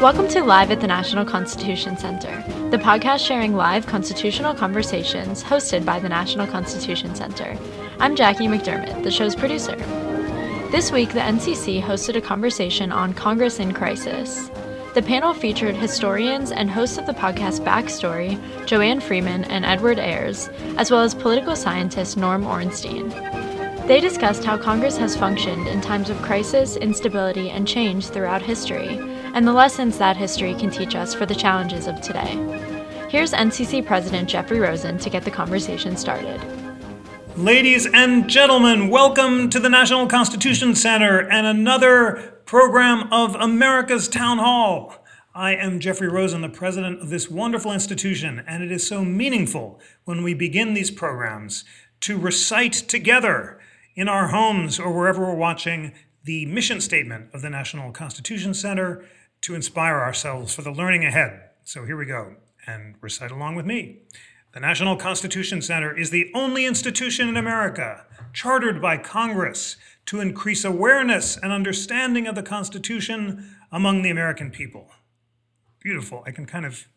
Welcome to Live at the National Constitution Center, the podcast sharing live constitutional conversations hosted by the National Constitution Center. I'm Jackie McDermott, the show's producer. This week, the NCC hosted a conversation on Congress in Crisis. The panel featured historians and hosts of the podcast Backstory, Joanne Freeman and Edward Ayers, as well as political scientist Norm Ornstein. They discussed how Congress has functioned in times of crisis, instability, and change throughout history, and the lessons that history can teach us for the challenges of today. Here's NCC President Jeffrey Rosen to get the conversation started. Ladies and gentlemen, welcome to the National Constitution Center and another program of America's Town Hall. I am Jeffrey Rosen, the president of this wonderful institution, and it is so meaningful when we begin these programs to recite together in our homes or wherever we're watching the mission statement of the National Constitution Center to inspire ourselves for the learning ahead. So here we go, and recite along with me. The National Constitution Center is the only institution in America chartered by Congress to increase awareness and understanding of the Constitution among the American people. Beautiful. I can kind of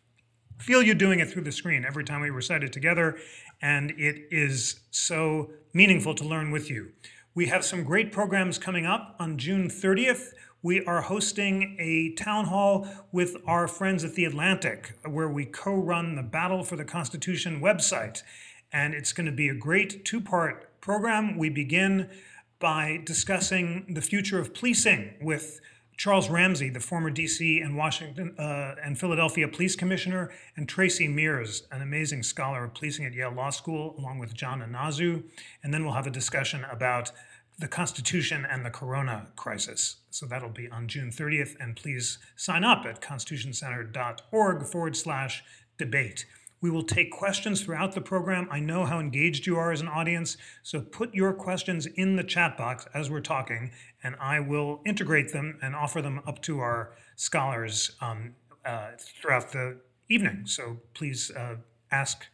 feel you doing it through the screen every time we recite it together, and it is so meaningful to learn with you. We have some great programs coming up on June 30th. We are hosting a town hall with our friends at The Atlantic, where we co run the Battle for the Constitution website. And it's going to be a great two part program. We begin by discussing the future of policing with Charles Ramsey, the former DC and Washington uh, and Philadelphia police commissioner, and Tracey Meares, an amazing scholar of policing at Yale Law School, along with John Inazu. And then we'll have a discussion about the Constitution and the Corona crisis. So that'll be on June 30th. And please sign up at constitutioncenter.org forward slash debate. We will take questions throughout the program. I know how engaged you are as an audience, so put your questions in the chat box as we're talking, and I will integrate them and offer them up to our scholars um, uh, throughout the evening. So please uh, ask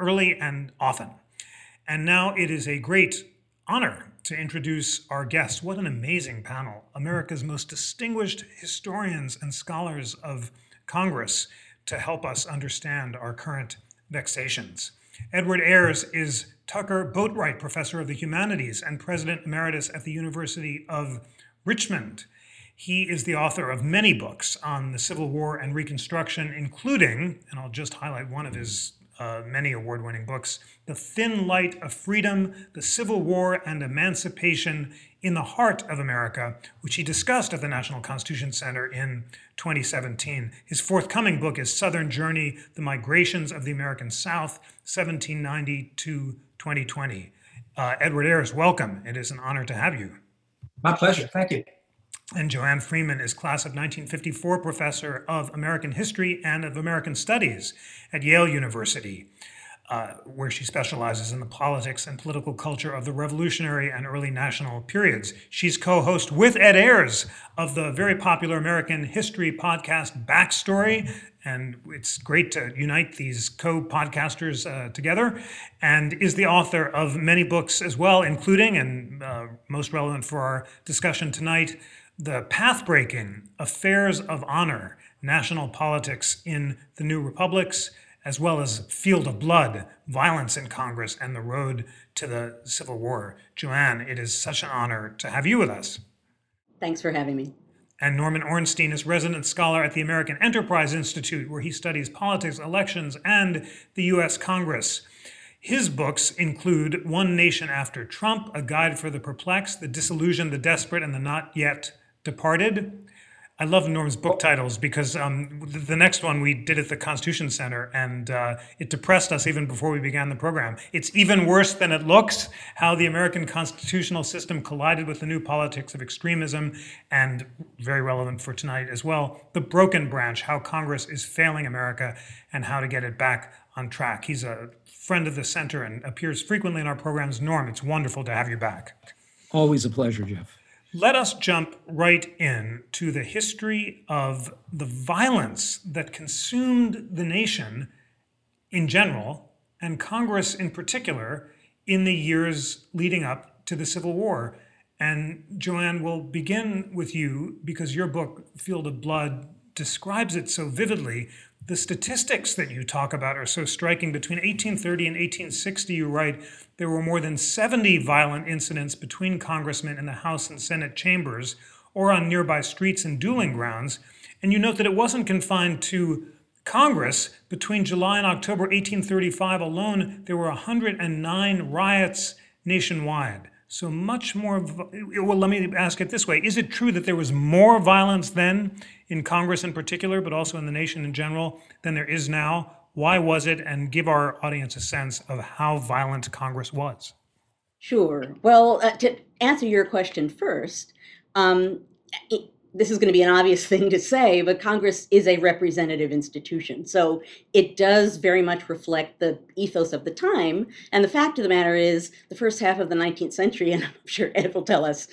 early and often. And now it is a great honor to introduce our guests. What an amazing panel! America's most distinguished historians and scholars of Congress to help us understand our current vexations. Edward Ayers is Tucker Boatwright Professor of the Humanities and President Emeritus at the University of Richmond. He is the author of many books on the Civil War and Reconstruction, including, and I'll just highlight one of his uh, many award winning books The Thin Light of Freedom, The Civil War and Emancipation in the Heart of America, which he discussed at the National Constitution Center in 2017. His forthcoming book is Southern Journey The Migrations of the American South, 1790 to 2020. Uh, Edward Ayers, welcome. It is an honor to have you. My pleasure. Thank you. And Joanne Freeman is class of 1954 professor of American history and of American studies at Yale University, uh, where she specializes in the politics and political culture of the Revolutionary and early national periods. She's co host with Ed Ayers of the very popular American history podcast Backstory. And it's great to unite these co podcasters uh, together, and is the author of many books as well, including, and uh, most relevant for our discussion tonight, the path breaking affairs of honor, national politics in the new republics, as well as field of blood, violence in Congress, and the road to the Civil War. Joanne, it is such an honor to have you with us. Thanks for having me. And Norman Ornstein is resident scholar at the American Enterprise Institute, where he studies politics, elections, and the U.S. Congress. His books include One Nation After Trump, A Guide for the Perplexed, The Disillusioned, the Desperate, and the Not Yet Departed. I love Norm's book titles because um, the next one we did at the Constitution Center, and uh, it depressed us even before we began the program. It's even worse than it looks how the American constitutional system collided with the new politics of extremism, and very relevant for tonight as well the broken branch, how Congress is failing America and how to get it back on track. He's a friend of the center and appears frequently in our programs. Norm, it's wonderful to have you back. Always a pleasure, Jeff. Let us jump right in to the history of the violence that consumed the nation in general and Congress in particular in the years leading up to the Civil War. And Joanne, we'll begin with you because your book, Field of Blood, describes it so vividly. The statistics that you talk about are so striking. Between 1830 and 1860, you write, there were more than 70 violent incidents between congressmen in the House and Senate chambers or on nearby streets and dueling grounds. And you note that it wasn't confined to Congress. Between July and October 1835 alone, there were 109 riots nationwide. So much more. Well, let me ask it this way Is it true that there was more violence then in Congress in particular, but also in the nation in general, than there is now? Why was it? And give our audience a sense of how violent Congress was. Sure. Well, uh, to answer your question first, um, it, this is going to be an obvious thing to say, but Congress is a representative institution. So it does very much reflect the ethos of the time. And the fact of the matter is, the first half of the 19th century, and I'm sure Ed will tell us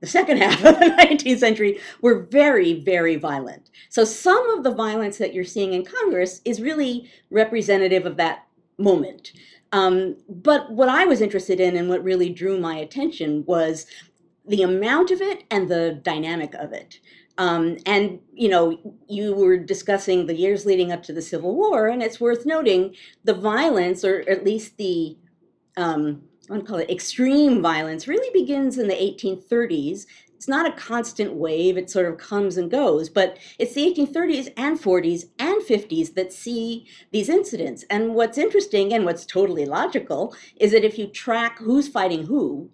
the second half of the 19th century, were very, very violent. So some of the violence that you're seeing in Congress is really representative of that moment. Um, but what I was interested in and what really drew my attention was the amount of it and the dynamic of it. Um, and you know, you were discussing the years leading up to the Civil War, and it's worth noting the violence, or at least the um, I want to call it extreme violence, really begins in the 1830s. It's not a constant wave; it sort of comes and goes. But it's the 1830s and 40s and 50s that see these incidents. And what's interesting and what's totally logical is that if you track who's fighting who,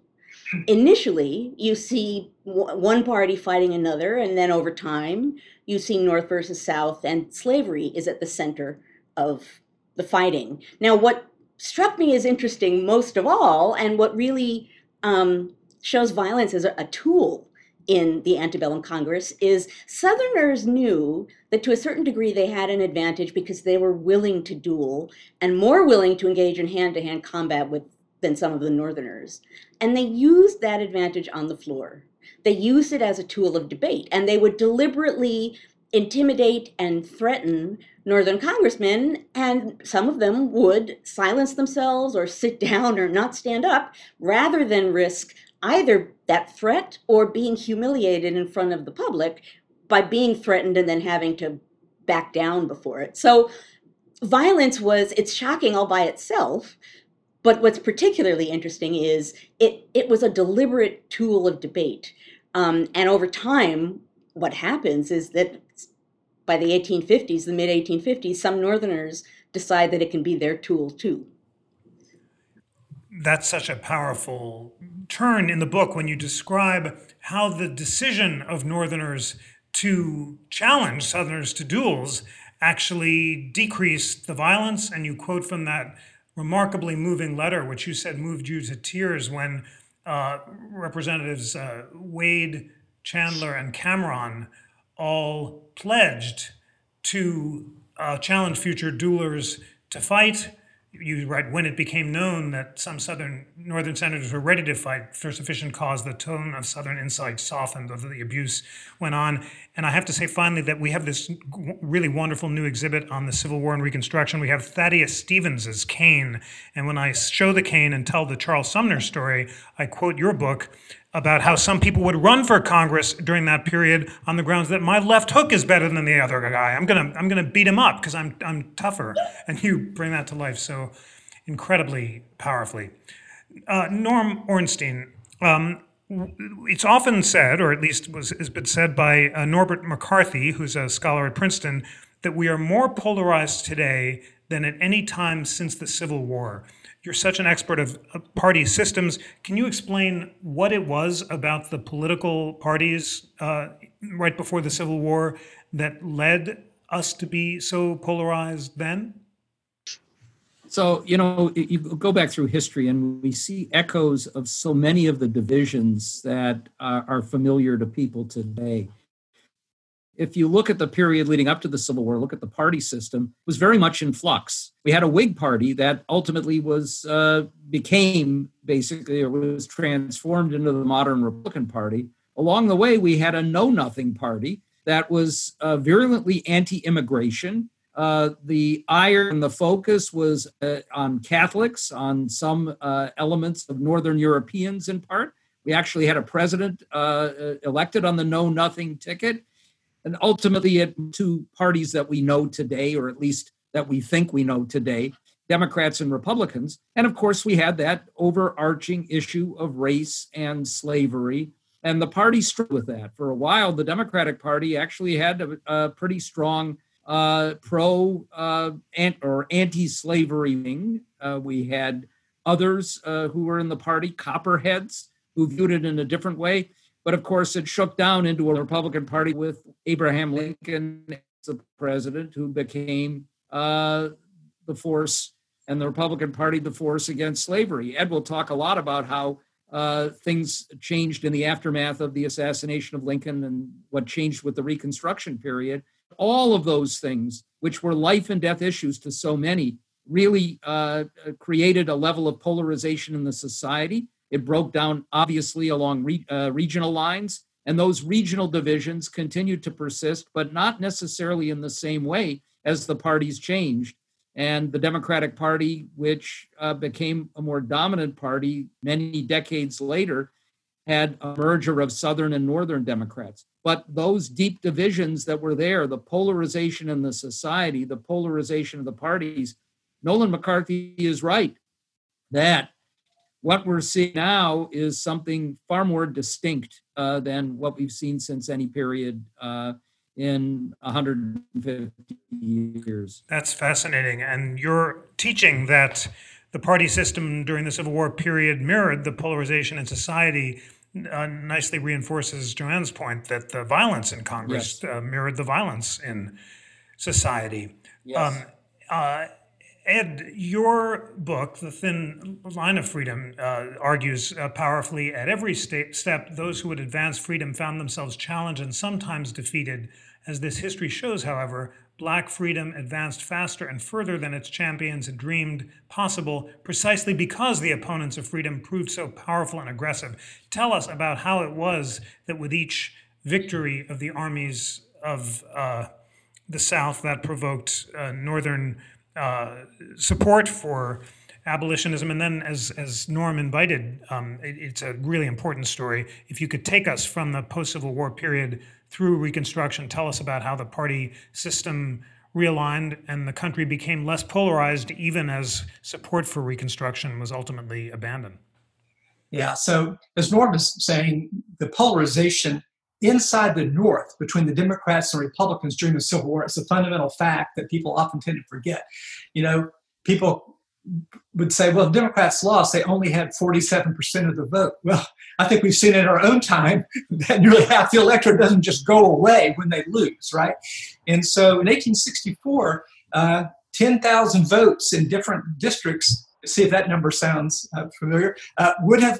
initially you see one party fighting another and then over time you see north versus south and slavery is at the center of the fighting. Now what struck me as interesting most of all and what really um, shows violence as a, tool in the antebellum Congress is Southerners knew that to a certain degree they had an advantage because they were willing to duel and more willing to engage in hand to hand combat with than some of the Northerners. And they used that advantage on the floor. They used it as a tool of debate, and they would deliberately intimidate and threaten Northern congressmen, and some of them would silence themselves or sit down or not stand up rather than risk either that threat or being humiliated in front of the public by being threatened and then having to back down before it. So violence was, it's shocking all by itself, but what's particularly interesting is it, it was a deliberate tool of debate. Um, and over time, what happens is that by the 1850s, the mid 1850s, some Northerners decide that it can be their tool too. That's such a powerful turn in the book when you describe how the decision of Northerners to challenge Southerners to duels actually decreased the violence. And you quote from that remarkably moving letter, which you said moved you to tears when uh, Representatives uh, Wade, Chandler, and Cameron all pledged to uh, challenge future duelers to fight you write when it became known that some southern northern senators were ready to fight for sufficient cause the tone of southern insight softened of the abuse went on. And i have to say finally that we have this really wonderful new exhibit on the civil war and reconstruction. We have thaddeus stevens's cane. And when i show the cane and tell the charles sumner story i quote your book about how some people would run for Congress during that period on the grounds that my left hook is better than the other guy. I'm gonna I'm gonna beat him up because I'm I'm tougher. And you bring that to life so incredibly powerfully. Uh, Norm Ornstein. Um, it's often said, or at least was has been said by uh, Norbert McCarthy, who's a scholar at Princeton, that we are more polarized today than at any time since the Civil War. You're such an expert of party systems. Can you explain what it was about the political parties uh, right before the Civil War that led us to be so polarized then? So, you know, you go back through history and we see echoes of so many of the divisions that are familiar to people today if you look at the period leading up to the Civil War, look at the party system, it was very much in flux. We had a Whig party that ultimately was uh, became basically or was transformed into the modern Republican Party. Along the way, we had a Know Nothing party that was uh, virulently anti-immigration. Uh, the ire and the focus was uh, on Catholics, on some uh, elements of Northern Europeans in part. We actually had a president uh, elected on the Know Nothing ticket and ultimately it two parties that we know today, or at least that we think we know today, Democrats and Republicans. And of course, we had that overarching issue of race and slavery. And the party struggled with that. For a while, the Democratic Party actually had a, a pretty strong uh, pro uh, ant, or anti slavery wing. Uh, we had others uh, who were in the party, copperheads, who viewed it in a different way. But of course, it shook down into a Republican Party with Abraham Lincoln as the president, who became uh, the force, and the Republican Party the force against slavery. Ed will talk a lot about how uh, things changed in the aftermath of the assassination of Lincoln and what changed with the Reconstruction period. All of those things, which were life and death issues to so many, really uh, created a level of polarization in the society it broke down obviously along re, uh, regional lines, and those regional divisions continued to persist, but not necessarily in the same way as the parties changed. And the Democratic Party, which uh, became a more dominant party many decades later, had a merger of Southern and Northern Democrats. But those deep divisions that were there, the polarization in the society, the polarization of the parties, Nolan McCarthy is right that what we're seeing now is something far more distinct uh, than what we've seen since any period uh, in 150 years. That's fascinating. And you're teaching that the party system during the Civil War period mirrored the polarization in society. Uh, nicely reinforces Joanne's point that the violence in Congress yes. Uh, mirrored the violence in society. Yes. Um, uh, Ed, your book, The Thin Line of Freedom, uh, argues uh, powerfully at every sta- step those who would advance freedom found themselves challenged and sometimes defeated. As this history shows, however, black freedom advanced faster and further than its champions had dreamed possible, precisely because the opponents of freedom proved so powerful and aggressive. Tell us about how it was that with each victory of the armies of uh, the South that provoked uh, Northern uh, support for abolitionism. And then, as, as Norm invited, um, it, it's a really important story. If you could take us from the post Civil War period through Reconstruction, tell us about how the party system realigned and the country became less polarized, even as support for Reconstruction was ultimately abandoned. Yeah, so as Norm is saying, the polarization inside the North between the Democrats and Republicans during the Civil War is a fundamental fact that people often tend to forget. You know, people would say, well, Democrats lost, they only had 47% of the vote. Well, I think we've seen in our own time that nearly half the electorate doesn't just go away when they lose, right? And so in 1864, uh, 10,000 votes in different districts, see if that number sounds uh, familiar, uh, would have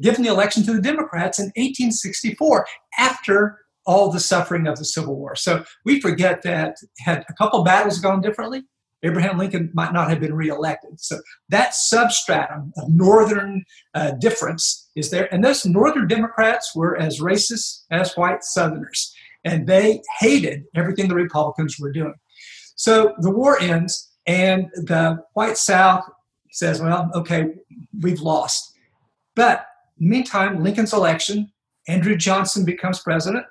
given the election to the Democrats in 1864 after all the suffering of the Civil War. So we forget that had a couple battles gone differently, Abraham Lincoln might not have been reelected. So that substratum of northern uh, difference is there. And those northern Democrats were as racist as white Southerners, and they hated everything the Republicans were doing. So the war ends, and the white South says, well, okay, we've lost. But meantime, Lincoln's election, Andrew Johnson becomes president.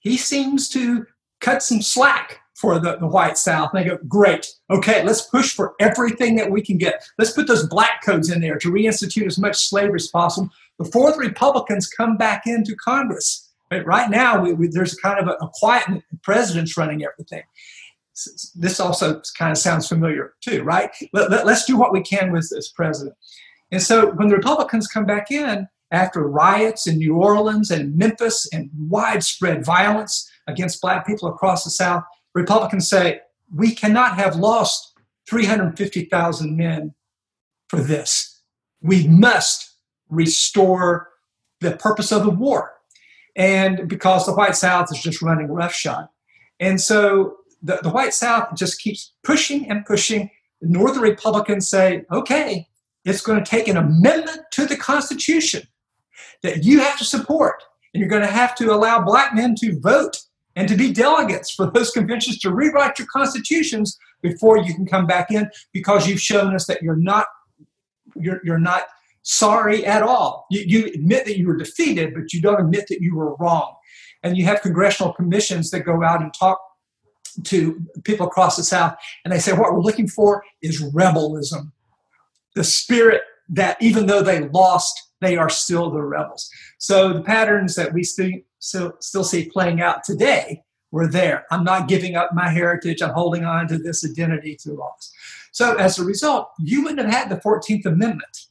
He seems to cut some slack for the, the white South. And they go, great, okay, let's push for everything that we can get. Let's put those black codes in there to reinstitute as much slavery as possible before the Republicans come back into Congress. Right, right now, we, we, there's kind of a, a quiet president's running everything. This also kind of sounds familiar too, right? Let, let, let's do what we can with this president. And so when the Republicans come back in after riots in New Orleans and Memphis and widespread violence against black people across the South, Republicans say, we cannot have lost 350,000 men for this. We must restore the purpose of the war. And because the white South is just running roughshod. And so the, the white South just keeps pushing and pushing. The Northern Republicans say, okay, it's going to take an amendment to the Constitution that you have to support. And you're going to have to allow black men to vote and to be delegates for those conventions to rewrite your constitutions before you can come back in because you've shown us that you're not you're, you're not sorry at all. You, you admit that you were defeated, but you don't admit that you were wrong. And you have congressional commissions that go out and talk to people across the South, and they say, What we're looking for is rebelism. The spirit that even though they lost, they are still the rebels. So the patterns that we still, still, still see playing out today were there. I'm not giving up my heritage. I'm holding on to this identity to loss. So as a result, you wouldn't have had the 14th Amendment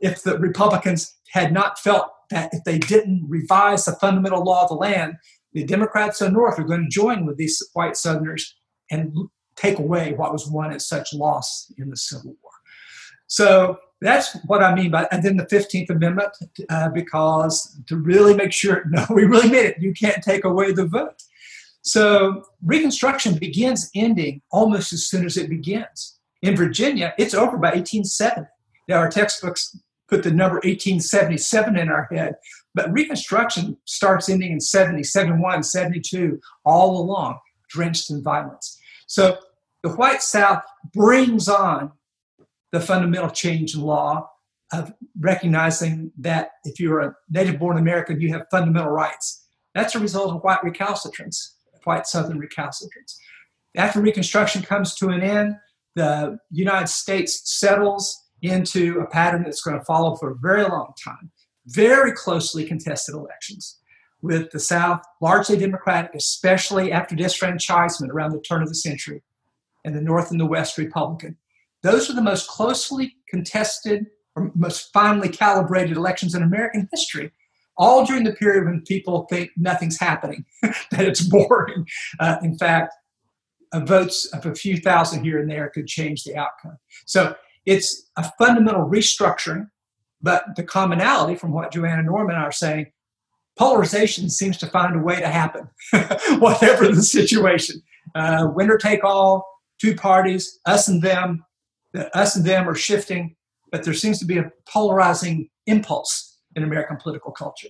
if the Republicans had not felt that if they didn't revise the fundamental law of the land, the Democrats in the North are going to join with these white Southerners and take away what was won at such loss in the Civil War. So that's what I mean by, and then the 15th Amendment, uh, because to really make sure, no, we really made it. You can't take away the vote. So Reconstruction begins ending almost as soon as it begins. In Virginia, it's over by 1870. Now, our textbooks put the number 1877 in our head, but Reconstruction starts ending in 70, 71, 72, all along, drenched in violence. So the white South brings on the fundamental change in law of recognizing that if you're a native born American, you have fundamental rights. That's a result of white recalcitrance white Southern recalcitrance. After Reconstruction comes to an end, the United States settles into a pattern that's going to follow for a very long time. Very closely contested elections, with the South largely Democratic, especially after disfranchisement around the turn of the century, and the North and the West Republican. Those are the most closely contested or most finely calibrated elections in American history all during the period when people think nothing's happening, that it's boring. Uh, in fact, votes of a few thousand here and there could change the outcome. So it's a fundamental restructuring, but the commonality from what Joanna Norman are saying, polarization seems to find a way to happen, whatever the situation. Uh, winner take all, two parties, us and them. Us and them are shifting, but there seems to be a polarizing impulse in American political culture.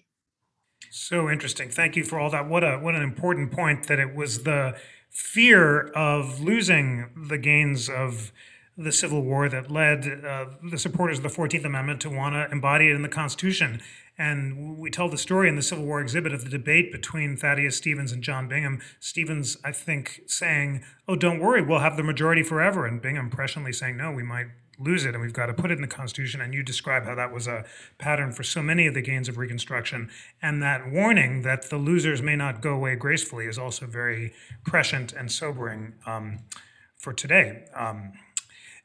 So interesting. Thank you for all that. What a what an important point that it was the fear of losing the gains of the Civil War that led uh, the supporters of the 14th Amendment to want to embody it in the Constitution. And we tell the story in the Civil War exhibit of the debate between Thaddeus Stevens and John Bingham. Stevens, I think, saying, Oh, don't worry, we'll have the majority forever. And Bingham presciently saying, No, we might lose it and we've got to put it in the Constitution. And you describe how that was a pattern for so many of the gains of Reconstruction. And that warning that the losers may not go away gracefully is also very prescient and sobering um, for today. Um,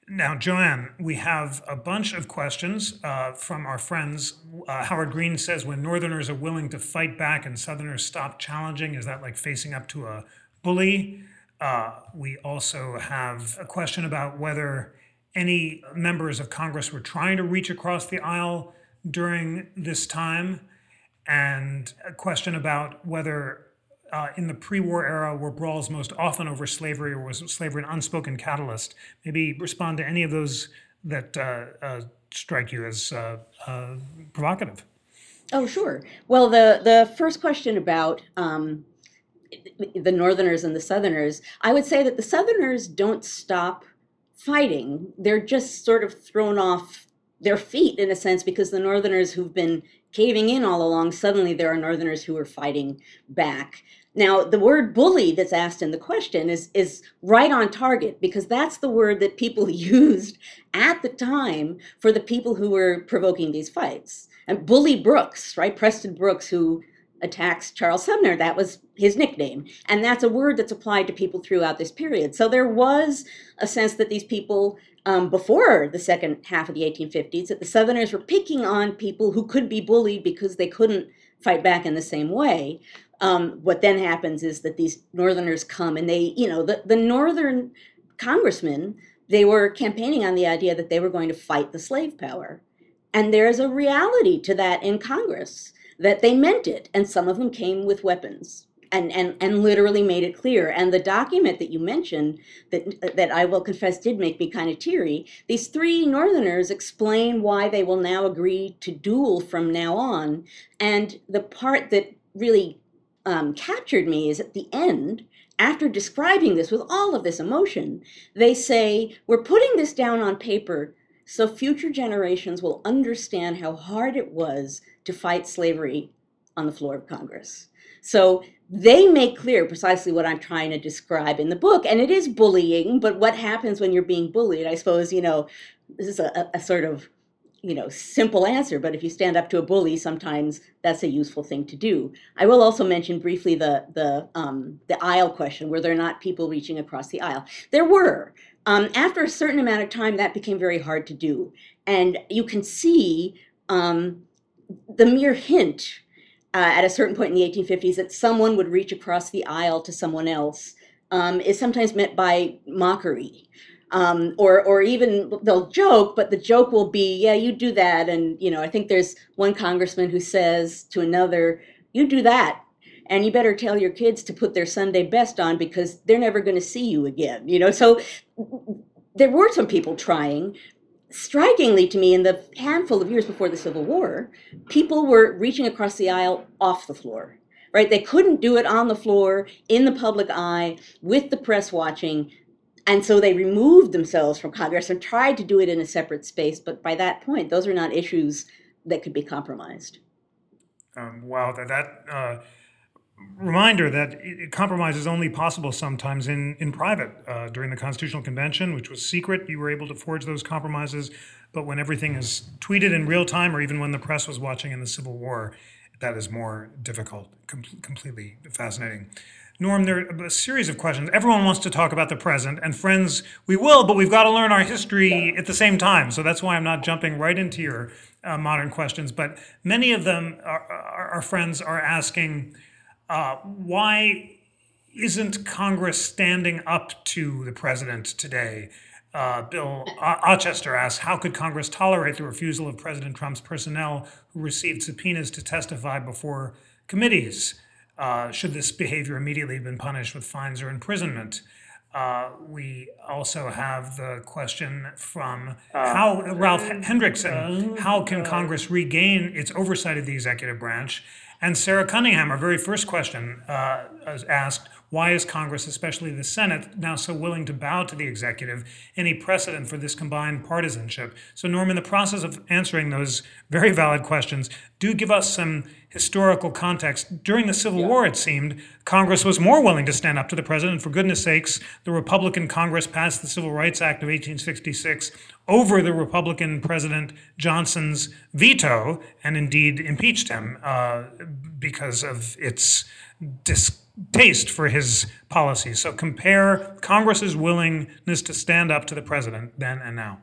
now, Joanne, we have a bunch of questions uh, from our friends. Uh, Howard Green says, when Northerners are willing to fight back and Southerners stop challenging, is that like facing up to a bully? Uh, we also have a question about whether any members of Congress were trying to reach across the aisle during this time, and a question about whether uh, in the pre-war era were brawls most often over slavery or was slavery an unspoken catalyst maybe respond to any of those that uh, uh, strike you as uh, uh, provocative oh sure well the the first question about um, the northerners and the southerners i would say that the southerners don't stop fighting. They're just sort of thrown off their feet in a sense because the Northerners who've been caving in all along, suddenly there are Northerners who are fighting back. Now, the word bully that's asked in the question is, is right on target because that's the word that people used at the time for the people who were provoking these fights. And Bully Brooks, right? Preston Brooks, who attacks Charles Sumner. That was his nickname. And that's a word that's applied to people throughout this period. So there was a sense that these people, um, before the second half of the 1850s, that the Southerners were picking on people who could be bullied because they couldn't fight back in the same way. Um, what then happens is that these Northerners come and they, you know, the, the Northern congressmen, they were campaigning on the idea that they were going to fight the slave power. And there's a reality to that in Congress that they meant it, and some of them came with weapons. And, and, and literally made it clear. And the document that you mentioned, that, that I will confess did make me kind of teary, these three Northerners explain why they will now agree to duel from now on. And the part that really um, captured me is at the end, after describing this with all of this emotion, they say, We're putting this down on paper so future generations will understand how hard it was to fight slavery on the floor of Congress. So they make clear precisely what I'm trying to describe in the book. And it is bullying, but what happens when you're being bullied? I suppose, you know, this is a, a sort of you know simple answer but if you stand up to a bully sometimes that's a useful thing to do. I will also mention briefly the the um, the aisle question were there not people reaching across the aisle? There were. Um, after a certain amount of time that became very hard to do. And you can see um, the mere hint uh, at a certain point in the 1850s that someone would reach across the aisle to someone else um, is sometimes meant by mockery um, or or even they'll joke, but the joke will be, yeah, you do that, and you know, I think there's one congressman who says to another, you do that, and you better tell your kids to put their Sunday best on because they're never going to see you again. You know, so there were some people trying. Strikingly to me, in the handful of years before the Civil War, people were reaching across the aisle off the floor right? They couldn't do it on the floor in the public eye with the press watching. And so they removed themselves from Congress and tried to do it in a separate space. But by that point, those are not issues that could be compromised. Um, wow, that, that uh, reminder that it, compromise is only possible sometimes in, in private. Uh, during the Constitutional Convention, which was secret, you were able to forge those compromises. But when everything is tweeted in real time, or even when the press was watching in the Civil War, that is more difficult. Com- completely fascinating. Norm, there are a series of questions. Everyone wants to talk about the present, and friends, we will, but we've got to learn our history at the same time. So that's why I'm not jumping right into your uh, modern questions. But many of them, our, our friends are asking, uh, why isn't Congress standing up to the president today? Uh, Bill Ochester asks, how could Congress tolerate the refusal of President Trump's personnel who received subpoenas to testify before committees? Uh, should this behavior immediately have been punished with fines or imprisonment? Uh, we also have the question from uh, how Ralph Hendrickson, how can Congress regain its oversight of the executive branch? And Sarah Cunningham, our very first question, uh, asked, why is Congress, especially the Senate, now so willing to bow to the executive? Any precedent for this combined partisanship? So, Norm, in the process of answering those very valid questions, do give us some historical context. During the Civil yeah. War, it seemed, Congress was more willing to stand up to the president. For goodness sakes, the Republican Congress passed the Civil Rights Act of 1866 over the Republican President Johnson's veto and indeed impeached him uh, because of its distaste for his policies. So compare Congress's willingness to stand up to the president then and now.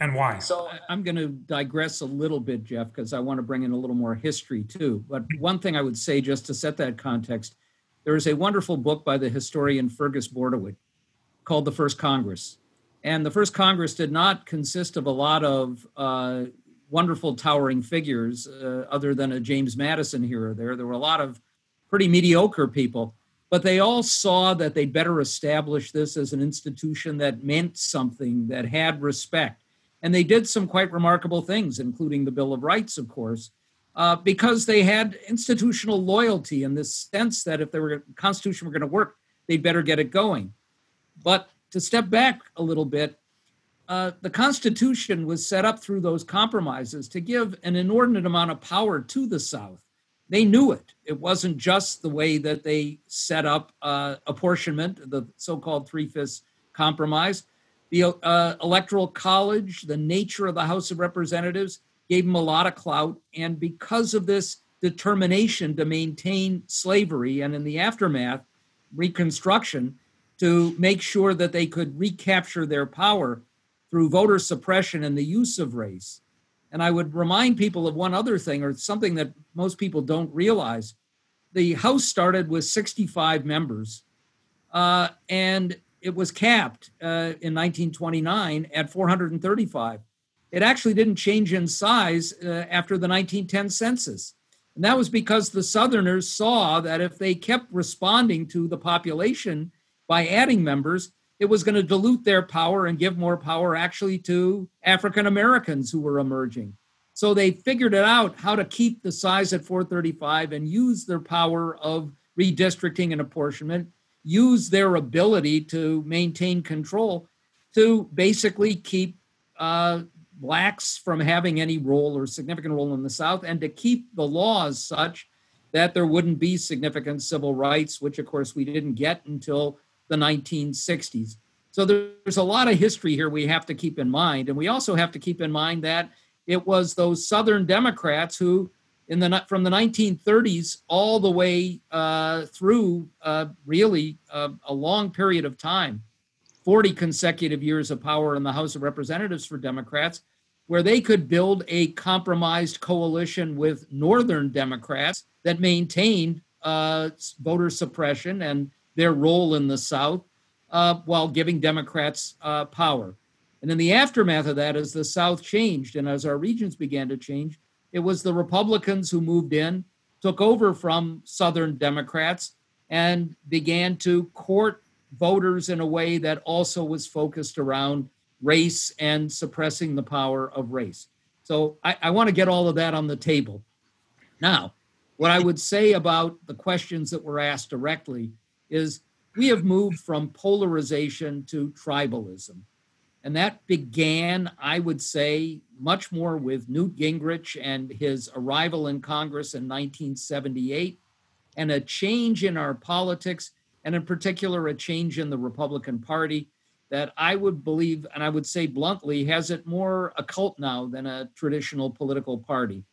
And why? So I'm going to digress a little bit, Jeff, because I want to bring in a little more history too. But one thing I would say, just to set that context, there is a wonderful book by the historian Fergus Bordewich called The First Congress. And the First Congress did not consist of a lot of uh, wonderful, towering figures, uh, other than a James Madison here or there. There were a lot of pretty mediocre people, but they all saw that they'd better establish this as an institution that meant something, that had respect and they did some quite remarkable things, including the Bill of Rights, of course, uh, because they had institutional loyalty in the sense that if the Constitution were going to work, they'd better get it going. But to step back a little bit, uh, the Constitution was set up through those compromises to give an inordinate amount of power to the South. They knew it. It wasn't just the way that they set up uh, apportionment, the so called three fifths compromise the uh, Electoral College, the nature of the House of Representatives gave him a lot of clout. And because of this determination to maintain slavery and in the aftermath, Reconstruction, to make sure that they could recapture their power through voter suppression and the use of race. And I would remind people of one other thing, or something that most people don't realize. The House started with 65 members, uh, and it was capped uh, in 1929 at 435. It actually didn't change in size uh, after the 1910 census. And that was because the Southerners saw that if they kept responding to the population by adding members, it was going to dilute their power and give more power actually to African Americans who were emerging. So they figured it out how to keep the size at 435 and use their power of redistricting and apportionment use their ability to maintain control to basically keep uh, blacks from having any role or significant role in the South and to keep the laws such that there wouldn't be significant civil rights, which of course we didn't get until the 1960s. So there's a lot of history here we have to keep in mind. And we also have to keep in mind that it was those Southern Democrats who, in the from the 1930s all the way uh, through uh, really uh, a long period of time, 40 consecutive years of power in the House of Representatives for Democrats, where they could build a compromised coalition with Northern Democrats that maintained uh, voter suppression and their role in the South uh, while giving Democrats uh, power. And in the aftermath of that, as the South changed and as our regions began to change, it was the Republicans who moved in, took over from Southern Democrats, and began to court voters in a way that also was focused around race and suppressing the power of race. So I, I want to get all of that on the table. Now, what I would say about the questions that were asked directly is we have moved from polarization to tribalism. And that began, I would say, much more with Newt Gingrich and his arrival in Congress in 1978, and a change in our politics and in particular, a change in the Republican Party that I would believe, and I would say bluntly, has it more a cult now than a traditional political party.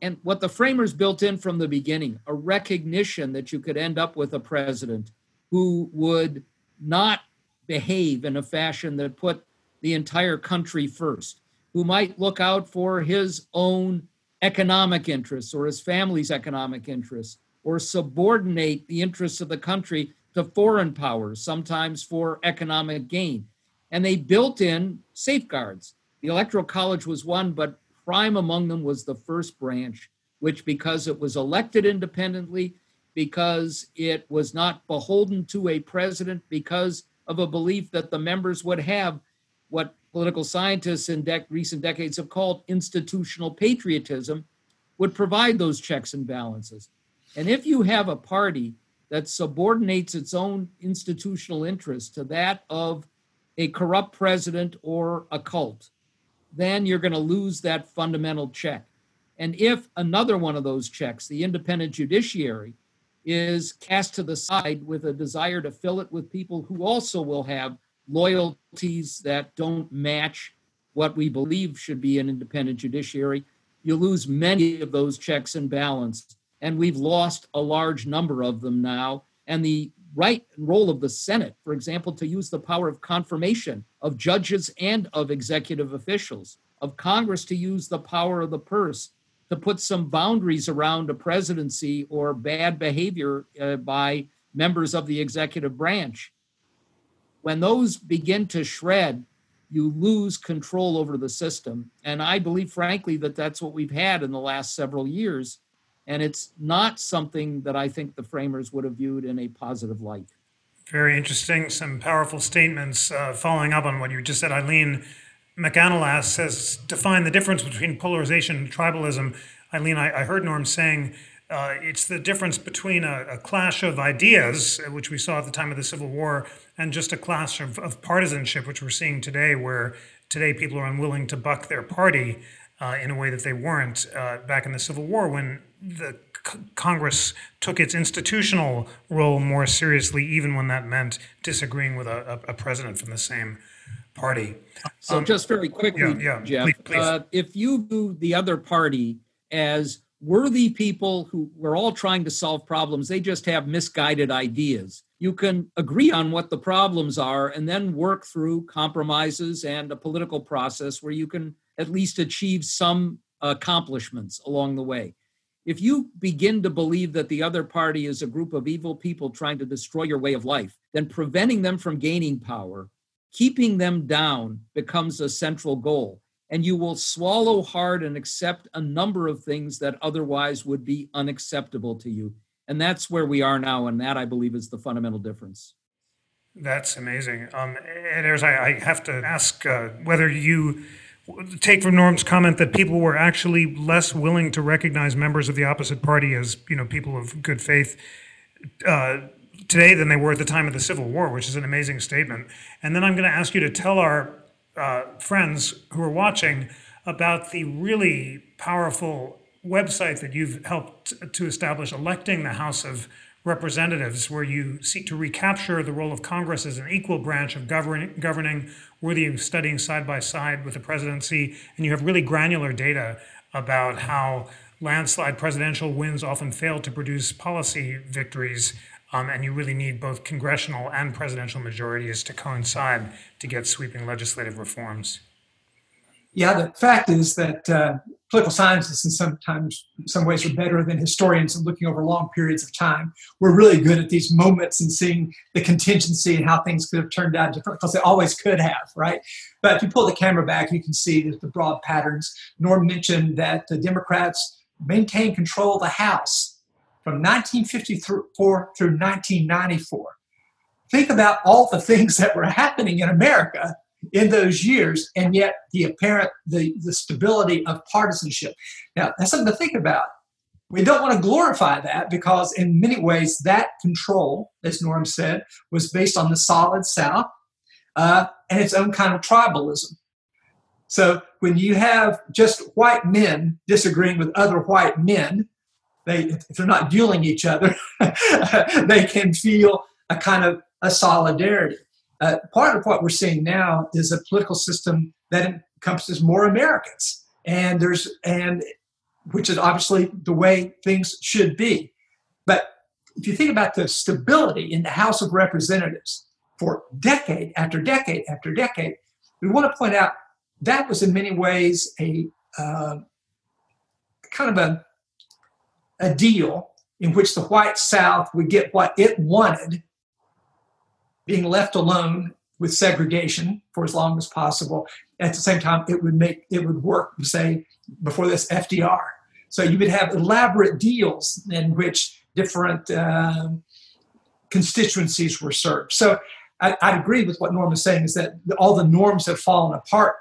And what the framers built in from the beginning a recognition that you could end up with a president who would not behave in a fashion that put the entire country first, who might look out for his own economic interests or his family's economic interests, or subordinate the interests of the country to foreign powers, sometimes for economic gain. And they built in safeguards. The Electoral College was one, but prime among them was the first branch, which, because it was elected independently, because it was not beholden to a president, because of a belief that the members would have what political scientists in de- recent decades have called institutional patriotism, would provide those checks and balances. And if you have a party that subordinates its own institutional interest to that of a corrupt president or a cult, then you're going to lose that fundamental check. And if another one of those checks, the independent judiciary, is cast to the side with a desire to fill it with people who also will have loyalties that don't match what we believe should be an independent judiciary, you lose many of those checks and balances and we've lost a large number of them now. And the right role of the Senate, for example, to use the power of confirmation of judges and of executive officials, of Congress to use the power of the purse to put some boundaries around a presidency or bad behavior uh, by members of the executive branch. When those begin to shred, you lose control over the system. And I believe, frankly, that that's what we've had in the last several years and it's not something that I think the framers would have viewed in a positive light. Very interesting. Some powerful statements. Uh, following up on what you just said, Eileen McAnalas has defined the difference between polarization and tribalism. Eileen, I, I heard Norm saying uh, it's the difference between a, a, clash of ideas, which we saw at the time of the Civil War, and just a clash of, of partisanship, which we're seeing today, where today people are unwilling to buck their party uh, in a way that they weren't uh, back in the Civil War when the c- Congress took its institutional role more seriously, even when that meant disagreeing with a, a, a president from the same party. So, um, just very quickly, yeah, yeah, Jeff, please, please. Uh, if you view the other party as worthy people who we're all trying to solve problems, they just have misguided ideas. You can agree on what the problems are and then work through compromises and a political process where you can at least achieve some accomplishments along the way if you begin to believe that the other party is a group of evil people trying to destroy your way of life, then preventing them from gaining power, keeping them down becomes a central goal. And you will swallow hard and accept a number of things that otherwise would be unacceptable to you. And that's where we are now. And that, I believe, is the fundamental difference. That's amazing. Um, and there's, I, I have to ask uh, whether you take from Norm's comment that people were actually less willing to recognize members of the opposite party as you know people of good faith uh, today than they were at the time of the Civil War, which is an amazing statement. And then I'm going to ask you to tell our uh, friends who are watching about the really powerful website that you've helped to establish, electing the House of Representatives, where you seek to recapture the role of Congress as an equal branch of govern- governing, worthy of studying side by side with the presidency. And you have really granular data about how landslide presidential wins often fail to produce policy victories. Um, and you really need both congressional and presidential majorities to coincide to get sweeping legislative reforms. Yeah, the fact is that uh, political scientists, in sometimes some ways, are better than historians in looking over long periods of time. We're really good at these moments and seeing the contingency and how things could have turned out different because they always could have, right? But if you pull the camera back, you can see the broad patterns. Norm mentioned that the Democrats maintain control of the House from 1954 through 1994. Think about all the things that were happening in America in those years, and yet the apparent the, the stability of partisanship. Now that's something to think about. We don't want to glorify that because in many ways that control, as Norm said, was based on the solid South uh, and its own kind of tribalism. So when you have just white men disagreeing with other white men, they if they're not dueling each other, they can feel a kind of a solidarity. Uh, part of what we're seeing now is a political system that encompasses more Americans, and there's and which is obviously the way things should be. But if you think about the stability in the House of Representatives for decade after decade after decade, we want to point out that was in many ways a uh, kind of a, a deal in which the white South would get what it wanted being left alone with segregation for as long as possible. At the same time, it would make it would work, say, before this FDR. So you would have elaborate deals in which different um, constituencies were served. So I, I, agree with what Norm is saying is that all the norms have fallen apart,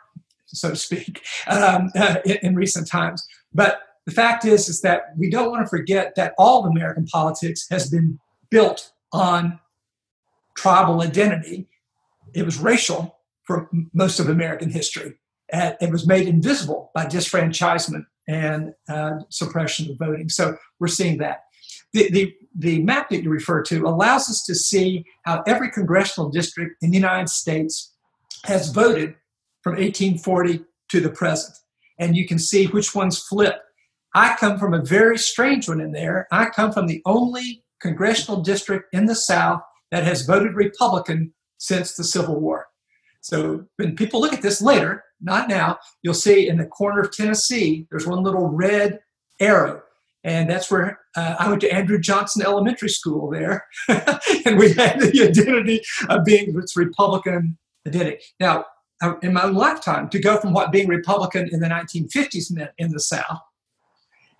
so to speak, um, uh, in, in recent times. But the fact is, is that we don't want to forget that all of American politics has been built on tribal identity. It was racial for most of American history. And it was made invisible by disfranchisement and uh, suppression of voting. So we're seeing that. The, the, the map that you refer to allows us to see how every congressional district in the United States has voted from 1840 to the present. And you can see which ones flip. I come from a very strange one in there. I come from the only congressional district in the South that has voted Republican since the Civil War. So when people look at this later, not now, you'll see in the corner of Tennessee, there's one little red arrow. And that's where uh, I went to Andrew Johnson Elementary School there. and we had the identity of being its Republican identity. Now, uh, in my lifetime, to go from what being Republican in the 1950s meant in the South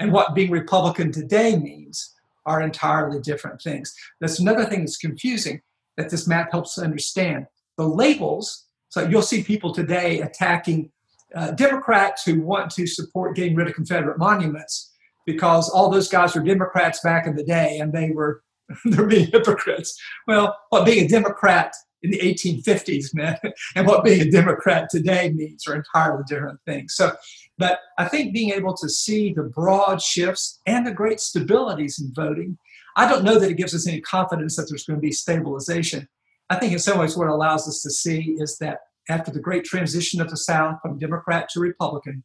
and what being Republican today means are entirely different things. That's another thing that's confusing that this map helps understand. The labels, so you'll see people today attacking uh, Democrats who want to support getting rid of Confederate monuments because all those guys were Democrats back in the day and they were they're being hypocrites. Well, what being a Democrat in the 1850s meant and what being a Democrat today means are entirely different things. So but I think being able to see the broad shifts and the great stabilities in voting, I don't know that it gives us any confidence that there's going to be stabilization. I think in some ways what it allows us to see is that after the great transition of the South from Democrat to Republican,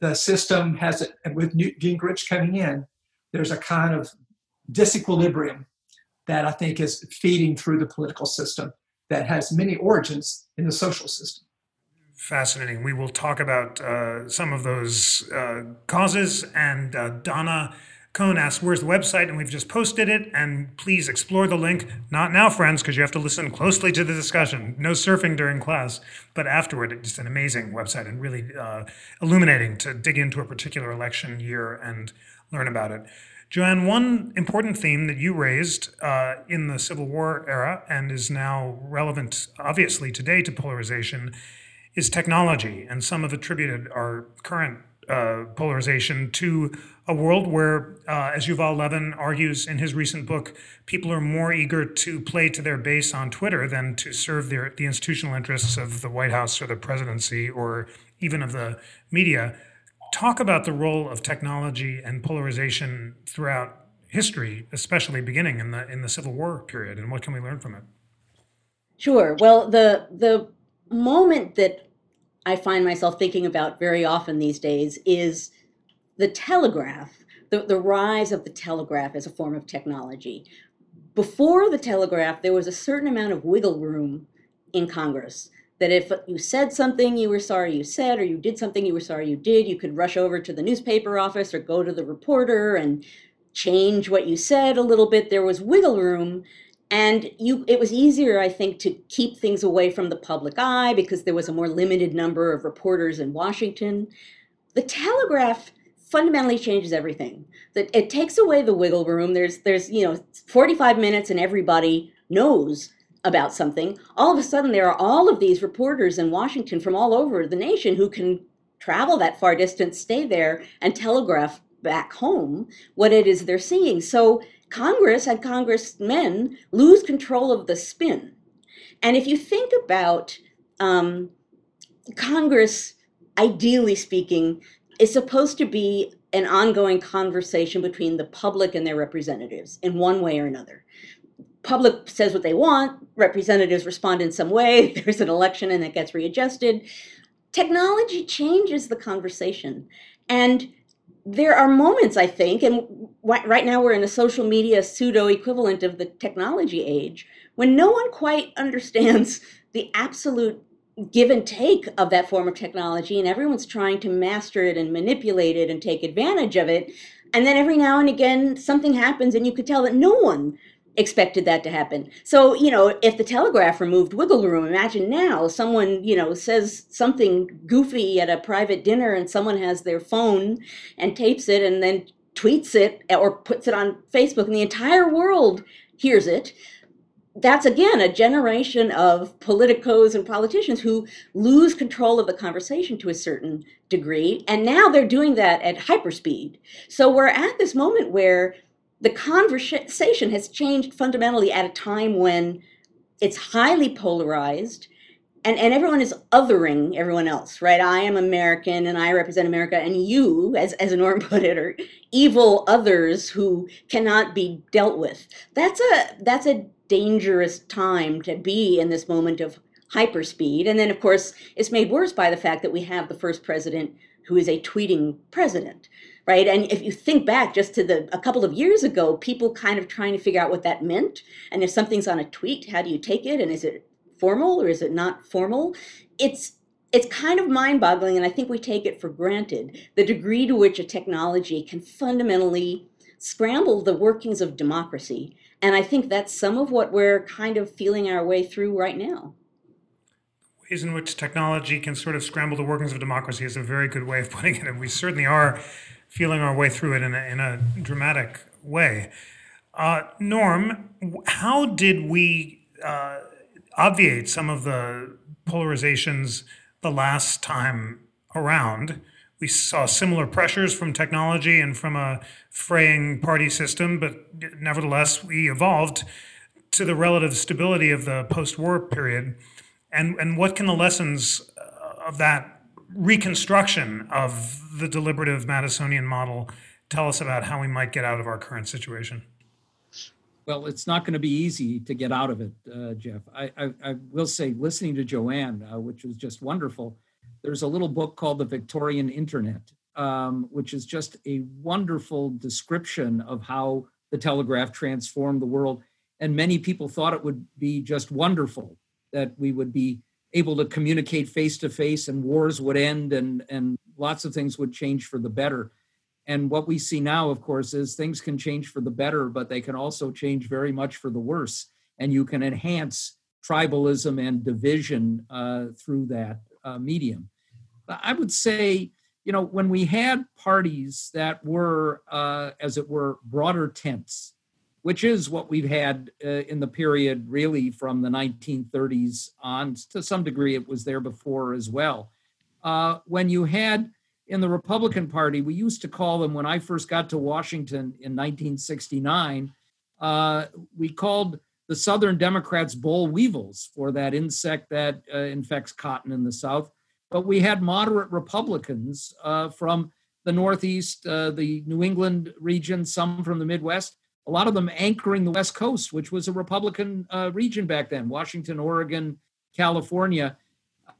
the system has, it with Newt Gingrich coming in, there's a kind of disequilibrium that I think is feeding through the political system that has many origins in the social system fascinating. We will talk about uh, some of those uh, causes. And uh, Donna Cohn asks, Where's the website? And we've just posted it. And please explore the link. Not now, friends, because you have to listen closely to the discussion. No surfing during class, but afterward, it's just an amazing website and really uh, illuminating to dig into a particular election year and learn about it. Joanne, one important theme that you raised uh, in the Civil War era and is now relevant, obviously, today to polarization is technology, and some have attributed our current uh, polarization to a world where, uh, as Yuval Levin argues in his recent book, people are more eager to play to their base on Twitter than to serve their, the institutional interests of the White House or the presidency or even of the media. Talk about the role of technology and polarization throughout history, especially beginning in the in the Civil War period, and what can we learn from it? Sure. Well, the the moment that I find myself thinking about very often these days is the telegraph, the, the rise of the telegraph as a form of technology. Before the telegraph, there was a certain amount of wiggle room in Congress. That if you said something you were sorry you said, or you did something you were sorry you did, you could rush over to the newspaper office or go to the reporter and change what you said a little bit. There was wiggle room and you it was easier i think to keep things away from the public eye because there was a more limited number of reporters in washington the telegraph fundamentally changes everything. That it takes away the wiggle room. There's there's you know 45 minutes and everybody knows about something. All of a sudden there are all of these reporters in Washington from all over the nation who can travel that far distance, stay there and telegraph back home what it is they're seeing. So Congress and congressmen lose control of the spin. And if you think about um, Congress, ideally speaking, is supposed to be an ongoing conversation between the public and their representatives in one way or another. Public says what they want, representatives respond in some way, there's an election and it gets readjusted. Technology changes the conversation. And there are moments, I think, and right now we're in a social media pseudo equivalent of the technology age, when no one quite understands the absolute give and take of that form of technology and everyone's trying to master it and manipulate it and take advantage of it and then every now and again something happens and you could tell that no one expected that to happen. So you know if the telegraph removed wiggle room imagine now someone you know says something goofy at a private dinner and someone has their phone and tapes it and then tweets it or puts it on facebook and the entire world hears it. That's again a generation of politicos and politicians who lose control of the conversation to a certain degree and now they're doing that at hyperspeed. So we're at this moment where the conversation has changed fundamentally at a time when it's highly polarized and, and everyone is othering everyone else right? I am american and i represent america and you as, as norm put it are evil others who cannot be dealt with. That's a that's a dangerous time to be in this moment of hyperspeed. And then, of course, it's made worse by the fact that we have the first president who is a tweeting president, right? And if you think back just to the a couple of years ago, people kind of trying to figure out what that meant. And if something's on a tweet, how do you take it? And is it formal or is it not formal? It's it's kind of mind-boggling, and I think we take it for granted the degree to which a technology can fundamentally scramble the workings of democracy and I think that's some of what we're kind of feeling our way through right now. Ways in which technology can sort of scramble the workings of democracy is a very good way of putting it. And we certainly are feeling our way through it in a, in a dramatic way. Uh, Norm, how did we uh, obviate some of the polarizations the last time around? we saw similar pressures from technology and from a fraying party system, but nevertheless, we evolved to the relative stability of the post war period. And, and what can the lessons of that reconstruction of the deliberative Madisonian model tell us about how we might get out of our current situation? Well, it's not going to be easy to get out of it, uh, Jeff. I, I, I, will say, listening to Joanne, uh, which was just wonderful, there's a little book called The Victorian Internet, um, which is just a wonderful description of how the telegraph transformed the world. And many people thought it would be just wonderful that we would be able to communicate face to face and wars would end and, and lots of things would change for the better. And what we see now, of course, is things can change for the better, but they can also change very much for the worse. And you can enhance tribalism and division uh, through that uh, medium. I would say, you know, when we had parties that were, uh, as it were, broader tents, which is what we've had uh, in the period really from the 1930s on, to some degree, it was there before as well. Uh, when you had in the Republican Party, we used to call them when I first got to Washington in 1969. Uh, we called the Southern Democrats boll weevils for that insect that uh, infects cotton in the South. But we had moderate Republicans uh, from the Northeast, uh, the New England region, some from the Midwest, a lot of them anchoring the West Coast, which was a Republican uh, region back then Washington, Oregon, California.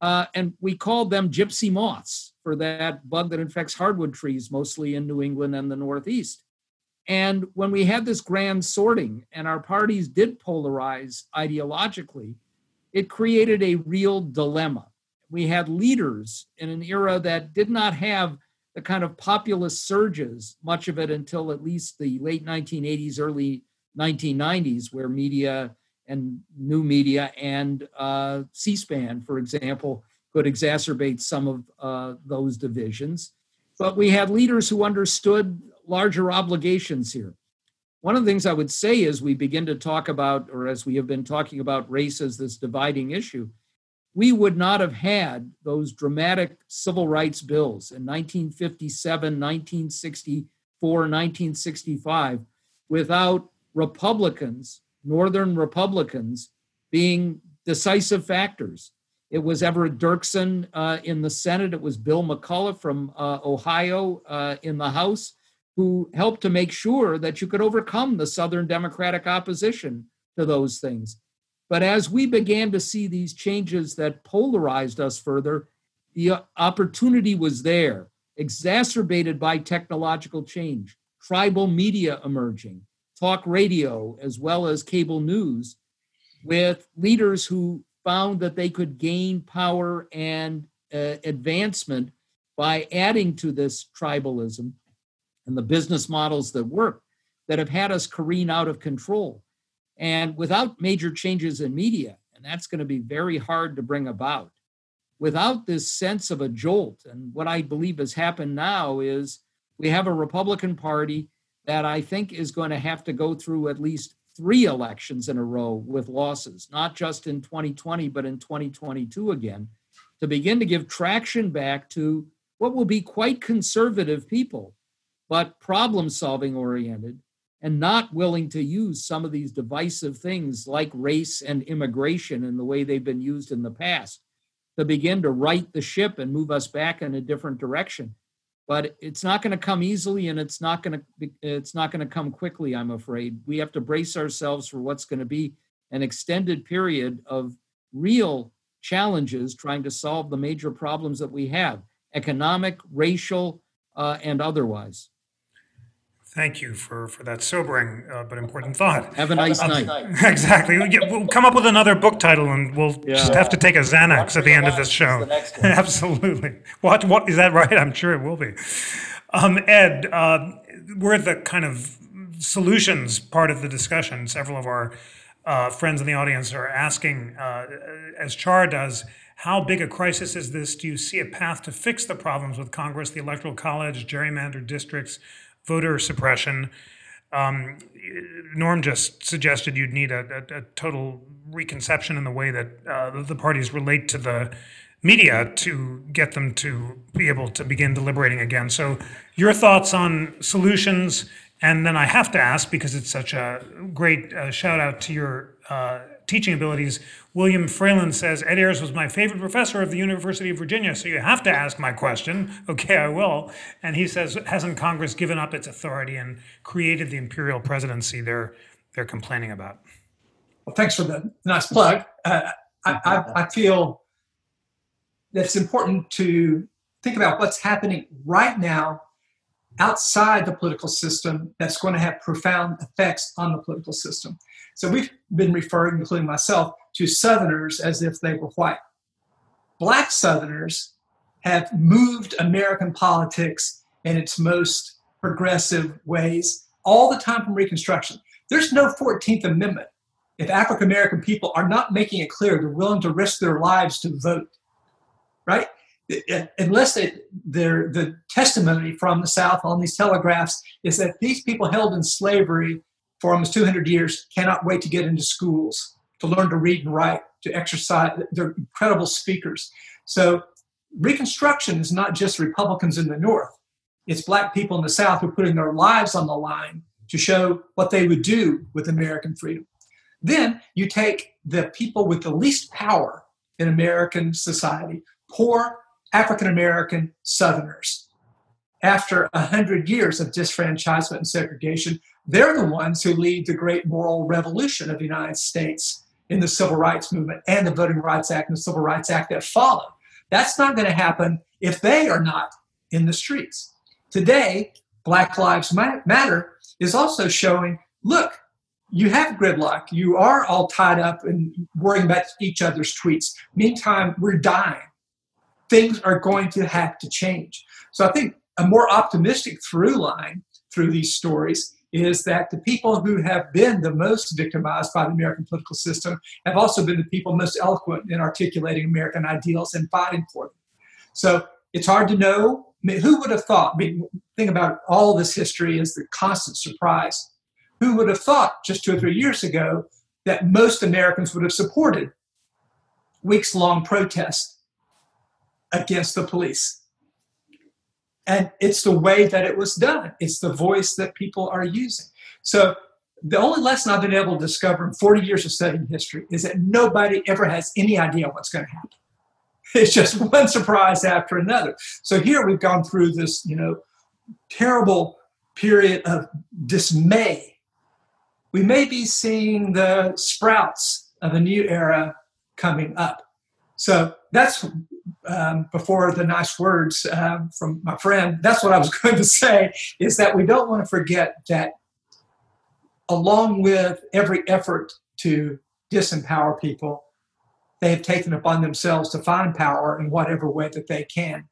Uh, and we called them gypsy moths for that bug that infects hardwood trees, mostly in New England and the Northeast. And when we had this grand sorting and our parties did polarize ideologically, it created a real dilemma. We had leaders in an era that did not have the kind of populist surges, much of it until at least the late 1980s, early 1990s, where media and new media and uh, C SPAN, for example, could exacerbate some of uh, those divisions. But we had leaders who understood larger obligations here. One of the things I would say as we begin to talk about, or as we have been talking about race as this dividing issue, we would not have had those dramatic civil rights bills in 1957, 1964, 1965 without Republicans, Northern Republicans, being decisive factors. It was Everett Dirksen uh, in the Senate. It was Bill McCulloch from uh, Ohio uh, in the House who helped to make sure that you could overcome the Southern Democratic opposition to those things. But as we began to see these changes that polarized us further, the opportunity was there, exacerbated by technological change, tribal media emerging, talk radio, as well as cable news, with leaders who found that they could gain power and uh, advancement by adding to this tribalism and the business models that work that have had us careen out of control. And without major changes in media, and that's going to be very hard to bring about, without this sense of a jolt, and what I believe has happened now is we have a Republican Party that I think is going to have to go through at least three elections in a row with losses, not just in 2020, but in 2022 again, to begin to give traction back to what will be quite conservative people, but problem solving oriented and not willing to use some of these divisive things like race and immigration in the way they've been used in the past to begin to right the ship and move us back in a different direction. But it's not going to come easily and it's not going to it's not going to come quickly i'm afraid. We have to brace ourselves for what's going to be an extended period of real challenges trying to solve the major problems that we have economic racial uh, and otherwise Thank you for, for that sobering uh, but important thought. have a nice night exactly. Yeah, we'll come up with another book title, and we'll just have to take a Xanax at the end of this show. Absolutely. What? What is that right? I'm sure it will be. Um, Ed, uh, we're at the kind of solutions part of the discussion. Several of our uh, friends in the audience are asking, uh, as Char does, how big a crisis is this? Do you see a path to fix the problems with Congress, the Electoral College, gerrymandered districts? Voter suppression. Um, Norm just suggested you'd need a, a, a total reconception in the way that uh, the parties relate to the media to get them to be able to begin deliberating again. So, your thoughts on solutions, and then I have to ask because it's such a great uh, shout out to your uh, teaching abilities. William Fralin says, Ed Ayers was my favorite professor of the University of Virginia, so you have to ask my question. Okay, I will. And he says, hasn't Congress given up its authority and created the imperial presidency they're, they're complaining about? Well, thanks for the nice plug. Uh, I, I, I feel that it's important to think about what's happening right now outside the political system that's going to have profound effects on the political system. So we've been referring, including myself, to Southerners as if they were white. Black Southerners have moved American politics in its most progressive ways all the time from Reconstruction. There's no 14th Amendment if African American people are not making it clear they're willing to risk their lives to vote, right? Unless they, the testimony from the South on these telegraphs is that these people held in slavery for almost 200 years cannot wait to get into schools to learn to read and write to exercise they're incredible speakers so Reconstruction is not just Republicans in the North, it's Black people in the South who are putting their lives on the line to show what they would do with American freedom. Then you take the people with the least power in American society, poor African American Southerners. After a hundred years of disfranchisement and segregation, they're the ones who lead the great moral revolution of the United States in the Civil Rights Movement and the Voting Rights Act and the Civil Rights Act that followed. That's not going to happen if they are not in the streets. Today, Black Lives Matter is also showing look, you have gridlock. You are all tied up and worrying about each other's tweets. Meantime, we're dying. Things are going to have to change. So I think a more optimistic through line through these stories is that the people who have been the most victimized by the American political system have also been the people most eloquent in articulating American ideals and fighting for them. So it's hard to know. I mean, who would have thought? I mean, think about all this history is the constant surprise. Who would have thought just two or three years ago that most Americans would have supported weeks long protests against the police? And it's the way that it was done. It's the voice that people are using. So the only lesson I've been able to discover in 40 years of studying history is that nobody ever has any idea what's going to happen. It's just one surprise after another. So here we've gone through this, you know, terrible period of dismay. We may be seeing the sprouts of a new era coming up. So that's um, before the nice words um, from my friend, that's what I was going to say is that we don't want to forget that along with every effort to disempower people, they have taken upon themselves to find power in whatever way that they can.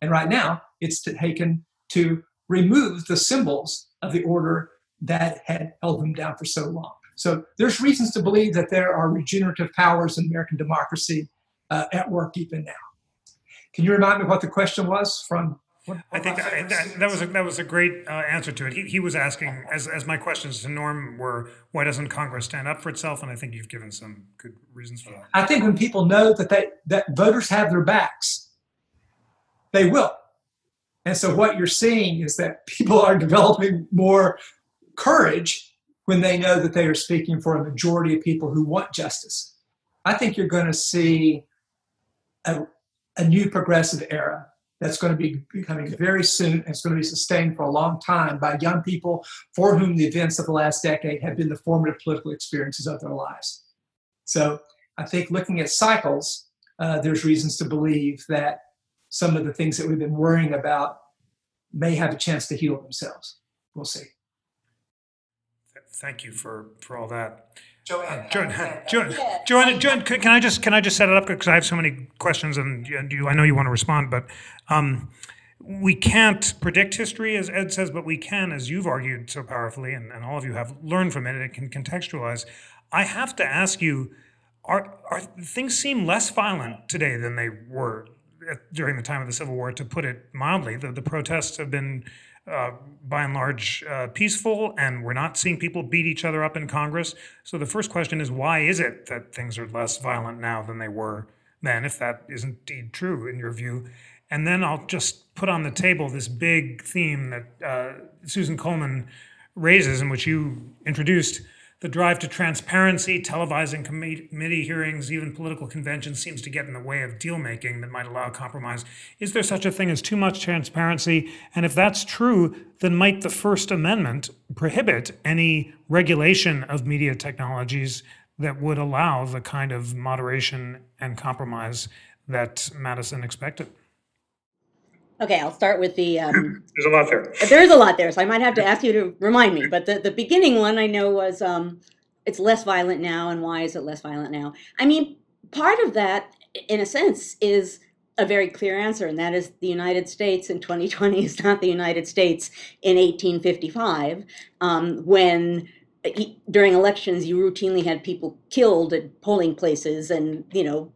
And right now, it's taken to remove the symbols of the order that had held them down for so long. So there's reasons to believe that there are regenerative powers in American democracy uh, at work even now. Can you remind me what the question was from? What, I think that, that, that, was a, that was a great uh, answer to it. He, he was asking, as, as my questions to Norm were, why doesn't Congress stand up for itself? And I think you've given some good reasons for that. I think when people know that they that voters have their backs, they will. And so what you're seeing is that people are developing more courage when they know that they are speaking for a majority of people who want justice. I think you're going to see a, a new progressive era that's going to be becoming very soon and it's going to be sustained for a long time by young people for whom the events of the last decade have been the formative political experiences of their lives. So I think looking at cycles, uh, there's reasons to believe that some of the things that we've been worrying about may have a chance to heal themselves. We'll see. Thank you for, for all that. Joanne, Joanne, Joanne, Joanne, Joanne, can I just can I just set it up? Because I have so many questions and you, I know you want to respond, but um, we can't predict history as Ed says, but we can, as you've argued so powerfully, and, and all of you have learned from it, and it can contextualize. I have to ask you, are are things seem less violent today than they were during the time of the Civil War? To put it mildly, the, the protests have been uh, by and large uh, peaceful, and we're not seeing people beat each other up in Congress. So the first question is why is it that things are less violent now than they were then, if that is indeed true in your view? And then I'll just put on the table this big theme that uh, Susan Coleman raises, and which you introduced the drive to transparency, televising committee hearings, even political conventions seems to get in the way of deal making that might allow compromise. Is there such a thing as too much transparency? And if that's true, then might the First Amendment prohibit any regulation of media technologies that would allow the kind of moderation and compromise that Madison expected? Okay, I'll start with the. Um, There's a lot there. There is a lot there, so I might have to ask you to remind me. But the, the beginning one I know was um, it's less violent now, and why is it less violent now? I mean, part of that, in a sense, is a very clear answer, and that is the United States in 2020 is not the United States in 1855, um, when during elections you routinely had people killed at polling places, and you know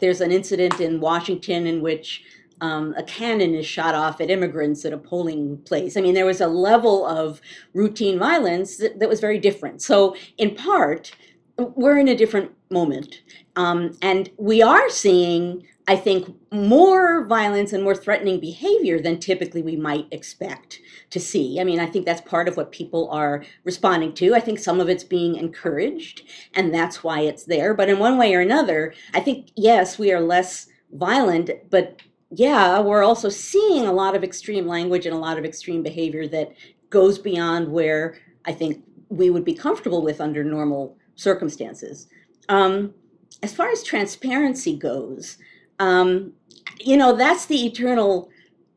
there's an incident in Washington in which um, a cannon is shot off at immigrants at a polling place. I mean, there was a level of routine violence that, that was very different. So, in part, we're in a different moment. Um, and we are seeing, I think, more violence and more threatening behavior than typically we might expect to see. I mean, I think that's part of what people are responding to. I think some of it's being encouraged, and that's why it's there. But in one way or another, I think, yes, we are less violent, but yeah, we're also seeing a lot of extreme language and a lot of extreme behavior that goes beyond where I think we would be comfortable with under normal circumstances. Um, as far as transparency goes, um, you know, that's the eternal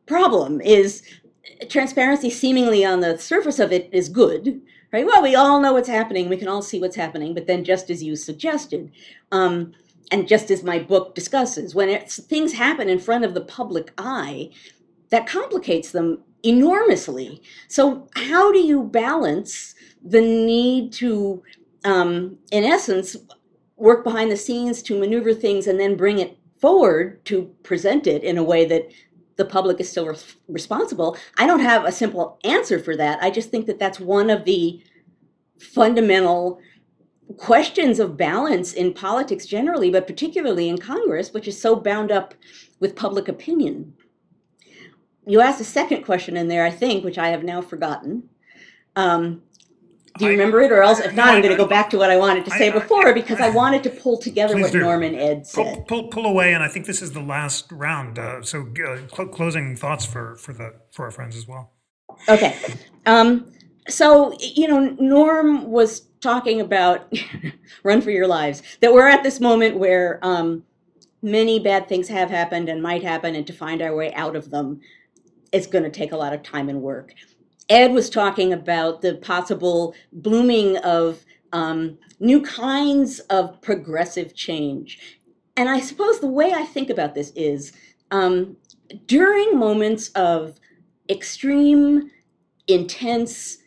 problem is transparency seemingly on the surface of it is good, right? Well, we all know what's happening. We can all see what's happening. But then just as you suggested, um, and just as my book discusses, when things happen in front of the public eye, that complicates them enormously. So, how do you balance the need to, um, in essence, work behind the scenes to maneuver things and then bring it forward to present it in a way that the public is still res- responsible? I don't have a simple answer for that. I just think that that's one of the fundamental questions of balance in politics generally, but particularly in Congress, which is so bound up with public opinion. You asked a second question in there, I think, which I have now forgotten. Um, do you I- remember it, or else, if not, I- I'm going to go back to what I wanted to say I- before because I wanted to pull together Please what do. Norm and Ed Pull, said. pull, pull away, and I think this is the last round. Uh, so, uh, cl- closing thoughts for for the for our friends as well. Okay. Um, so, you know, Norm was talking about run for your lives, that we're at this moment where um, many bad things have happened and might happen, and to find our way out of them, it's going to take a lot of time and work. Ed was talking about the possible blooming of um, new kinds of progressive change. And I suppose the way I think about this is um, during moments of extreme, intense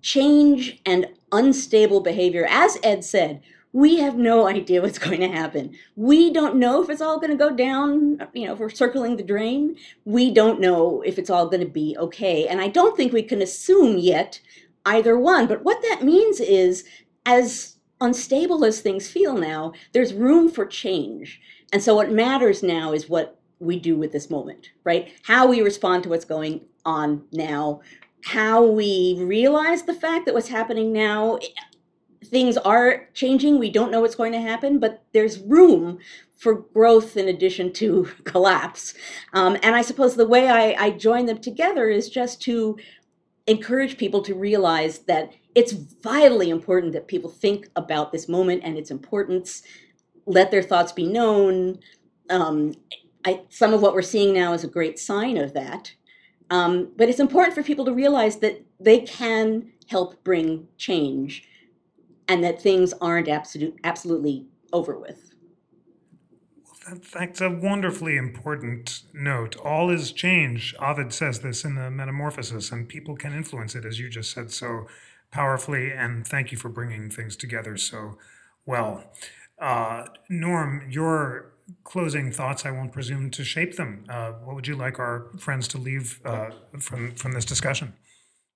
change and unstable behavior, as Ed said, we have no idea what's going to happen. We don't know if it's all going to go down, you know, if we're circling the drain. We don't know if it's all going to be okay. And I don't think we can assume yet either one. But what that means is, as unstable as things feel now, there's room for change. And so what matters now is what we do with this moment, right? How we respond to what's going on now, how we realize the fact that what's happening now, things are changing. We don't know what's going to happen, but there's room for growth in addition to collapse. Um, and I suppose the way I, I join them together is just to encourage people to realize that it's vitally important that people think about this moment and its importance, let their thoughts be known. Um, I, some of what we're seeing now is a great sign of that. Um, but it's important for people to realize that they can help bring change and that things aren't absolute, absolutely over with. That, that's a wonderfully important note. All is change. Ovid says this in the Metamorphosis, and people can influence it, as you just said so powerfully. And thank you for bringing things together so well. Uh, Norm, your closing thoughts, I won't presume to shape them. Uh, what would you like our friends to leave uh, from, from this discussion?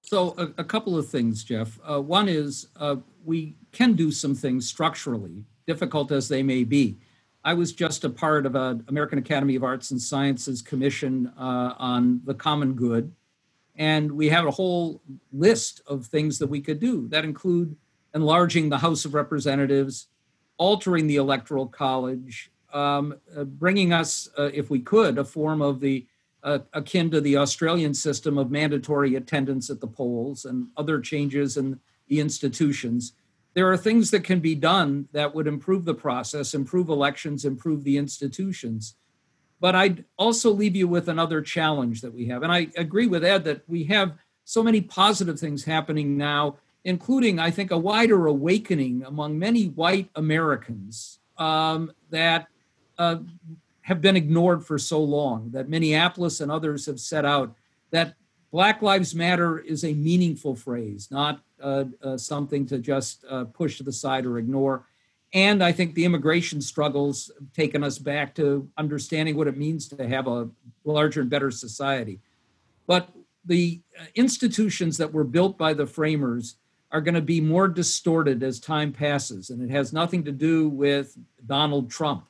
So, a, a couple of things, Jeff. Uh, one is uh, we can do some things structurally, difficult as they may be. I was just a part of an American Academy of Arts and Sciences commission uh, on the common good. And we have a whole list of things that we could do that include enlarging the House of Representatives, altering the Electoral College, um, uh, bringing us, uh, if we could, a form of the uh, akin to the Australian system of mandatory attendance at the polls and other changes in the institutions. There are things that can be done that would improve the process, improve elections, improve the institutions. But I'd also leave you with another challenge that we have. And I agree with Ed that we have so many positive things happening now, including, I think, a wider awakening among many white Americans um, that uh, have been ignored for so long, that Minneapolis and others have set out that Black Lives Matter is a meaningful phrase, not uh, uh, something to just uh, push to the side or ignore. And I think the immigration struggles have taken us back to understanding what it means to have a larger and better society. But the uh, institutions that were built by the framers are going to be more distorted as time passes. And it has nothing to do with Donald Trump.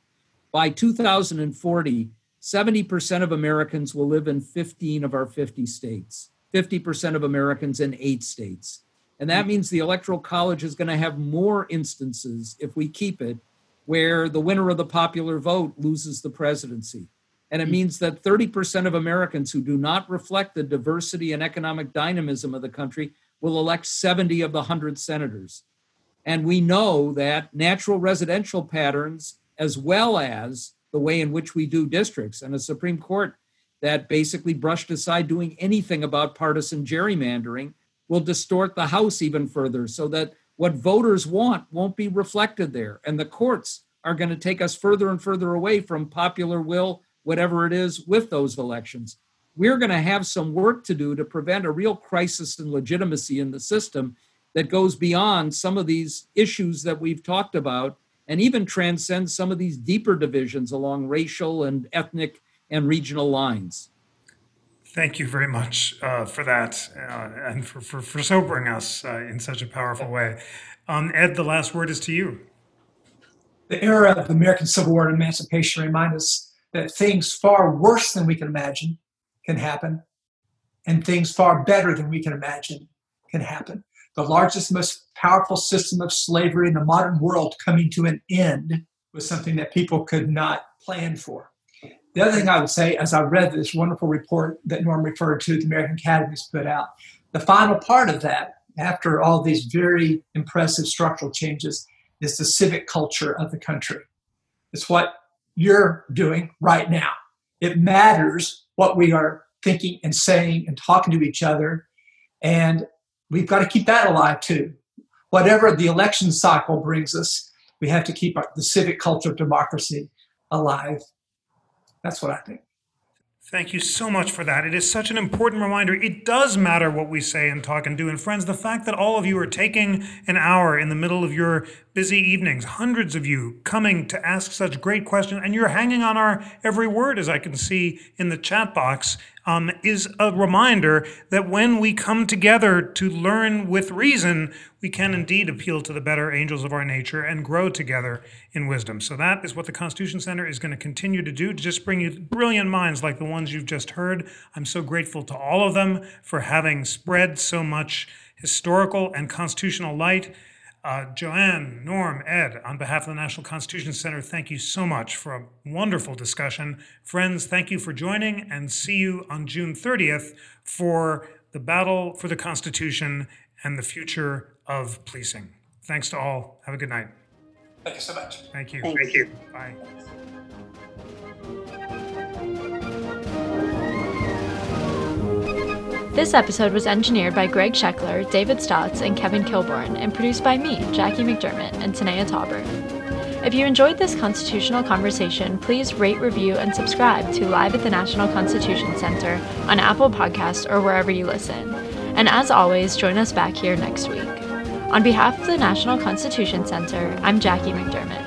By 2040, 70% of Americans will live in 15 of our 50 states, 50% of Americans in eight states. And that means the Electoral College is going to have more instances, if we keep it, where the winner of the popular vote loses the presidency. And it means that 30% of Americans who do not reflect the diversity and economic dynamism of the country will elect 70 of the 100 senators. And we know that natural residential patterns, as well as the way in which we do districts, and a Supreme Court that basically brushed aside doing anything about partisan gerrymandering, will distort the House even further so that what voters want won't be reflected there. And the courts are going to take us further and further away from popular will, whatever it is, with those elections. We're going to have some work to do to prevent a real crisis in legitimacy in the system that goes beyond some of these issues that we've talked about and even transcends some of these deeper divisions along racial and ethnic and regional lines. Thank you very much uh, for that uh, and for, for, for, sobering us uh, in such a powerful way. Um, Ed, the last word is to you. The era of the American Civil War and emancipation remind us that things far worse than we can imagine can happen, and things far better than we can imagine can happen. The largest, most powerful system of slavery in the modern world coming to an end was something that people could not plan for. The other thing I would say, as I read this wonderful report that Norm referred to, the American Academy's put out, the final part of that, after all these very impressive structural changes, is the civic culture of the country. It's what you're doing right now. It matters what we are thinking and saying and talking to each other. And we've got to keep that alive too. Whatever the election cycle brings us, we have to keep our, the civic culture of democracy alive that's what I think. Thank you so much for that. It is such an important reminder. It does matter what we say and talk and do. And friends, the fact that all of you are taking an hour in the middle of your busy evenings, hundreds of you coming to ask such great questions, and you're hanging on our every word, as I can see in the chat box, um, is a reminder that when we come together to learn with reason, we can indeed appeal to the better angels of our nature and grow together in wisdom. So that is what the Constitution Center is going to continue to do to just bring you brilliant minds like the ones you've just heard. I'm so grateful to all of them for having spread so much historical and constitutional light. Uh, Joanne, Norm, Ed, on behalf of the National Constitution Center, thank you so much for a wonderful discussion. Friends, thank you for joining and see you on June 30th for the battle for the Constitution and the future of policing. Thanks to all. Have a good night. Thank you so much. Thank you. Thanks. Thank you. Bye. This episode was engineered by Greg Scheckler, David Stotts, and Kevin Kilborn, and produced by me, Jackie McDermott, and Tanaya Tauber. If you enjoyed this constitutional conversation, please rate, review, and subscribe to Live at the National Constitution Center on Apple Podcasts or wherever you listen. And as always, join us back here next week. On behalf of the National Constitution Center, I'm Jackie McDermott.